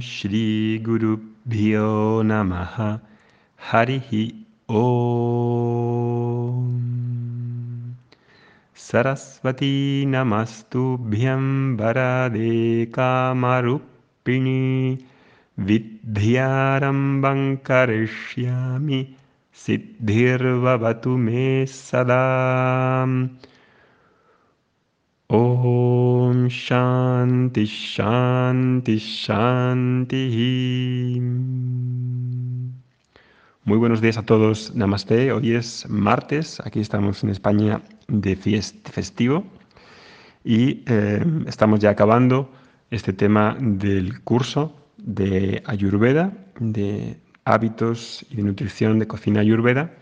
श्रीगुरुभ्यो नमः। हरिः ॐ सरस्वती नमस्तुभ्यं वरदे नमस्तुभ्यम्बरदेकामरुक्णी विद्ध्यारम्भम् करिष्यामि। सिद्धिर्ववतु मे सदा Om Shanti Shanti Shanti. Muy buenos días a todos. Namaste. Hoy es martes. Aquí estamos en España de festivo y eh, estamos ya acabando este tema del curso de Ayurveda, de hábitos y de nutrición de cocina Ayurveda.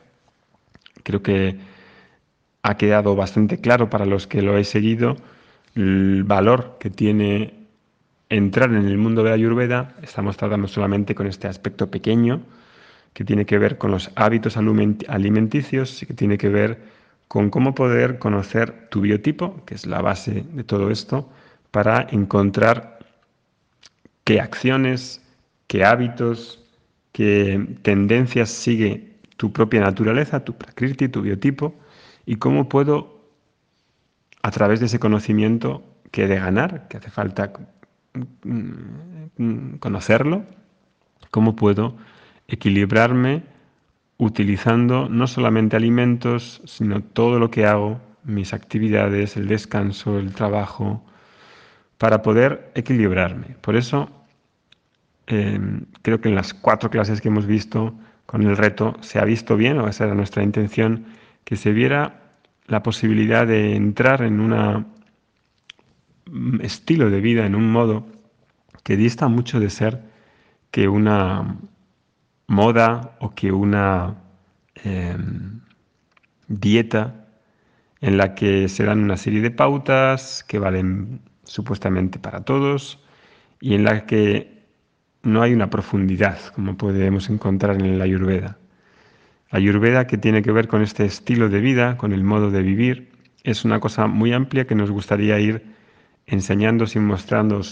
Creo que ha quedado bastante claro para los que lo he seguido el valor que tiene entrar en el mundo de la Ayurveda. Estamos tratando solamente con este aspecto pequeño que tiene que ver con los hábitos alimenticios y que tiene que ver con cómo poder conocer tu biotipo, que es la base de todo esto, para encontrar qué acciones, qué hábitos, qué tendencias sigue tu propia naturaleza, tu prakriti, tu biotipo, y cómo puedo, a través de ese conocimiento que he de ganar, que hace falta mm, conocerlo, cómo puedo equilibrarme utilizando no solamente alimentos, sino todo lo que hago, mis actividades, el descanso, el trabajo, para poder equilibrarme. Por eso em, creo que en las cuatro clases que hemos visto con el reto se ha visto bien, o esa era nuestra intención, que se viera la posibilidad de entrar en un estilo de vida, en un modo que dista mucho de ser que una moda o que una em, dieta en la que se dan una serie de pautas que valen supuestamente para todos y en la que no hay una profundidad como podemos encontrar en la ayurveda. Ayurveda, que tiene que ver con este estilo de vida, con el modo de vivir, es una cosa muy amplia que nos gustaría ir enseñando y mostrando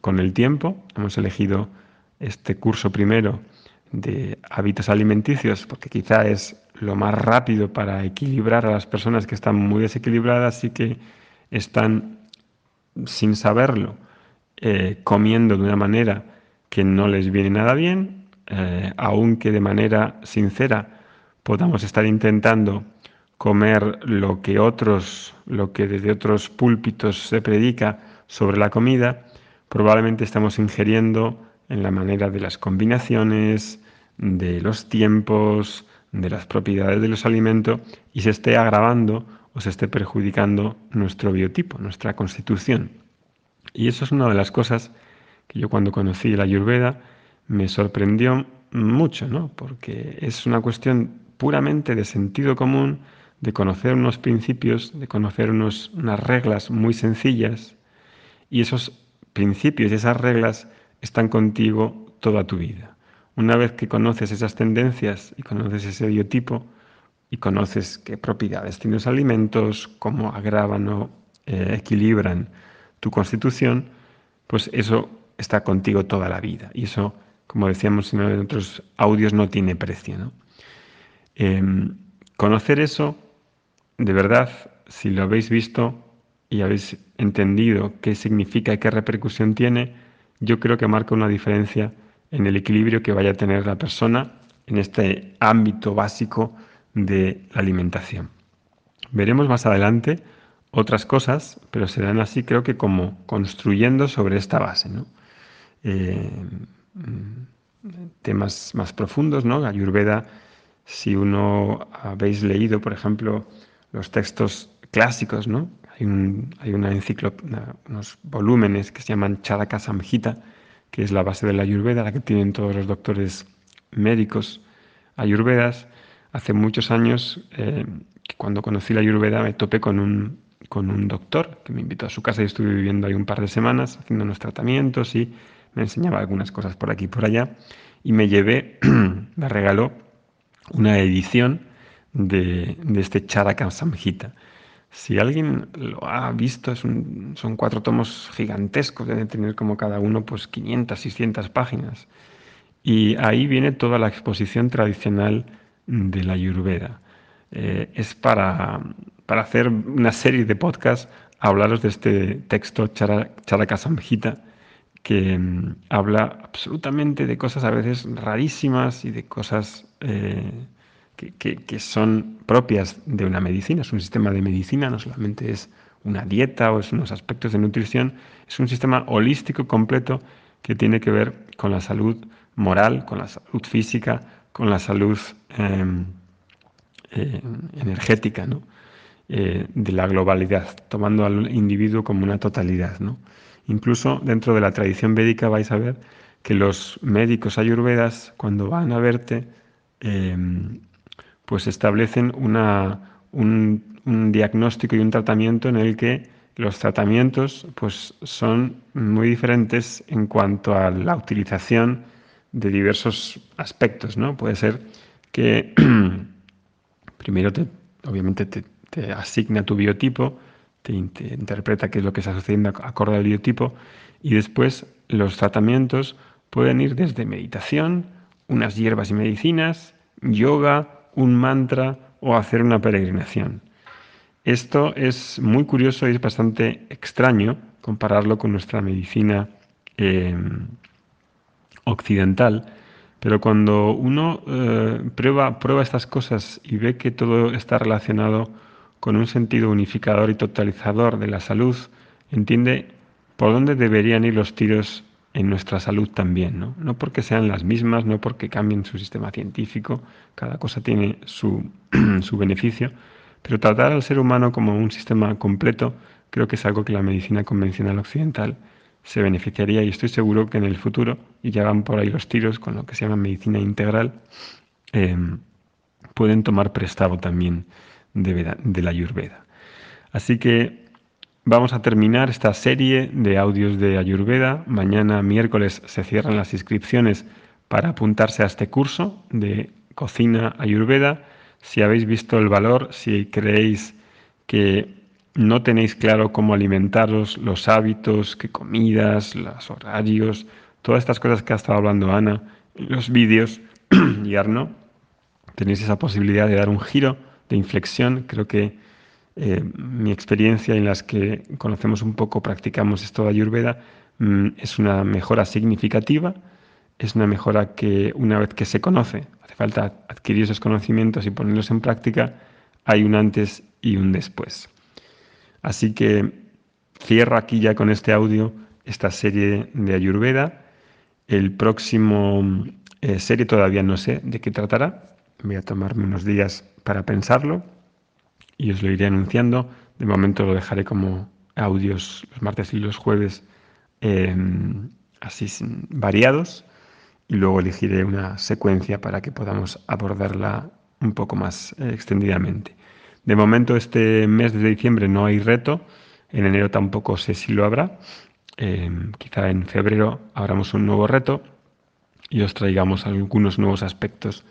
con el tiempo. Hemos elegido este curso primero de hábitos alimenticios porque quizá es lo más rápido para equilibrar a las personas que están muy desequilibradas y que están sin saberlo eh, comiendo de una manera que no les viene nada bien, eh, aunque de manera sincera podamos estar intentando comer lo que otros, lo que desde otros púlpitos se predica sobre la comida, probablemente estamos ingiriendo en la manera de las combinaciones, de los tiempos, de las propiedades de los alimentos y se esté agravando o se esté perjudicando nuestro biotipo, nuestra constitución. Y eso es una de las cosas que yo cuando conocí la Ayurveda me sorprendió mucho, ¿no? Porque es una cuestión puramente de sentido común, de conocer unos principios, de conocer unas reglas muy sencillas, y esos principios y esas reglas están contigo toda tu vida. Una vez que conoces esas tendencias y conoces ese biotipo y conoces qué propiedades tienen los alimentos, cómo agravan o eh, equilibran tu constitución, pues eso está contigo toda la vida. Y eso, como decíamos en otros audios, no tiene precio. ¿no? Em, conocer eso, de verdad, si lo habéis visto y habéis entendido qué significa y qué repercusión tiene, yo creo que marca una diferencia en el equilibrio que vaya a tener la persona en este ámbito básico de la alimentación. Veremos más adelante otras cosas, pero serán así creo que como construyendo sobre esta base. Eh, mm, temas más profundos, ¿no? Ayurveda si uno habéis leído, por ejemplo, los textos clásicos, ¿no? Hay, una enciclopedia, unos volúmenes que se llaman Charaka Samhita, que es la base de la Ayurveda, la que tienen todos los doctores médicos ayurvedas. Hace muchos años, eh, cuando conocí la Ayurveda, me topé con un, con un doctor que me invitó a su casa y estuve viviendo ahí un par de semanas haciendo unos tratamientos y me enseñaba algunas cosas por aquí y por allá. Y me llevé, me regaló una edición de, este Charaka Samhita. Si alguien lo ha visto, son cuatro tomos gigantescos, deben tener como cada uno pues 500, 600 páginas. Y ahí viene toda la exposición tradicional de la Ayurveda. Eh, es para, para, hacer una serie de podcasts, hablaros de este texto Charaka Samhita, que mm, habla absolutamente de cosas a veces rarísimas y de cosas eh, que, son propias de una medicina. Es un sistema de medicina, no solamente es una dieta o es unos aspectos de nutrición, es un sistema holístico completo que tiene que ver con la salud moral, con la salud física, con la salud em, eh, energética eh, de la globalidad, tomando al individuo como una totalidad. Incluso dentro de la tradición védica vais a ver que los médicos ayurvedas, cuando van a verte, em, pues establecen un, diagnóstico y un tratamiento en el que los tratamientos pues, son muy diferentes en cuanto a la utilización de diversos aspectos. ¿no? Puede ser que primero te, obviamente te, asigna tu biotipo, te, interpreta qué es lo que está sucediendo acorde al biotipo y después los tratamientos pueden ir desde meditación, unas hierbas y medicinas, yoga, un mantra o hacer una peregrinación. Esto es muy curioso y es bastante extraño compararlo con nuestra medicina em, occidental, pero cuando uno eh, prueba, prueba estas cosas y ve que todo está relacionado con un sentido unificador y totalizador de la salud, entiende por dónde deberían ir los tiros en nuestra salud también, ¿no? No porque sean las mismas, no porque cambien su sistema científico, cada cosa tiene su, su beneficio, pero tratar al ser humano como un sistema completo creo que es algo que la medicina convencional occidental se beneficiaría y estoy seguro que en el futuro, y ya van por ahí los tiros con lo que se llama medicina integral, em, pueden tomar prestado también de, la Ayurveda. Así que Vamos a terminar esta serie de audios de Ayurveda. Mañana miércoles se cierran las inscripciones para apuntarse a este curso de cocina Ayurveda. Si habéis visto el valor, si creéis que no tenéis claro cómo alimentaros, los hábitos, qué comidas, los horarios, todas estas cosas que ha estado hablando Ana, los vídeos y Arno, tenéis esa posibilidad de dar un giro de inflexión. Creo que eh, mi experiencia en las que conocemos un poco, practicamos esto de Ayurveda, mm, es una mejora significativa, es una mejora que una vez que se conoce, hace falta adquirir esos conocimientos y ponerlos en práctica, hay un antes y un después. Así que cierro aquí ya con este audio esta serie de Ayurveda. El próximo eh, serie todavía no sé de qué tratará. Voy a tomarme unos días para pensarlo y os lo iré anunciando. De momento lo dejaré como audios los martes y los jueves em, así variados y luego elegiré una secuencia para que podamos abordarla un poco más eh, extendidamente. De momento este mes de diciembre no hay reto, en enero tampoco sé si lo habrá, em, quizá en febrero abramos un nuevo reto y os traigamos algunos nuevos aspectos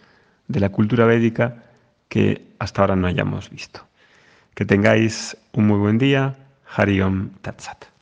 de la cultura védica que hasta ahora no hayamos visto. Que tengáis un muy buen día. Hariom Tatsat.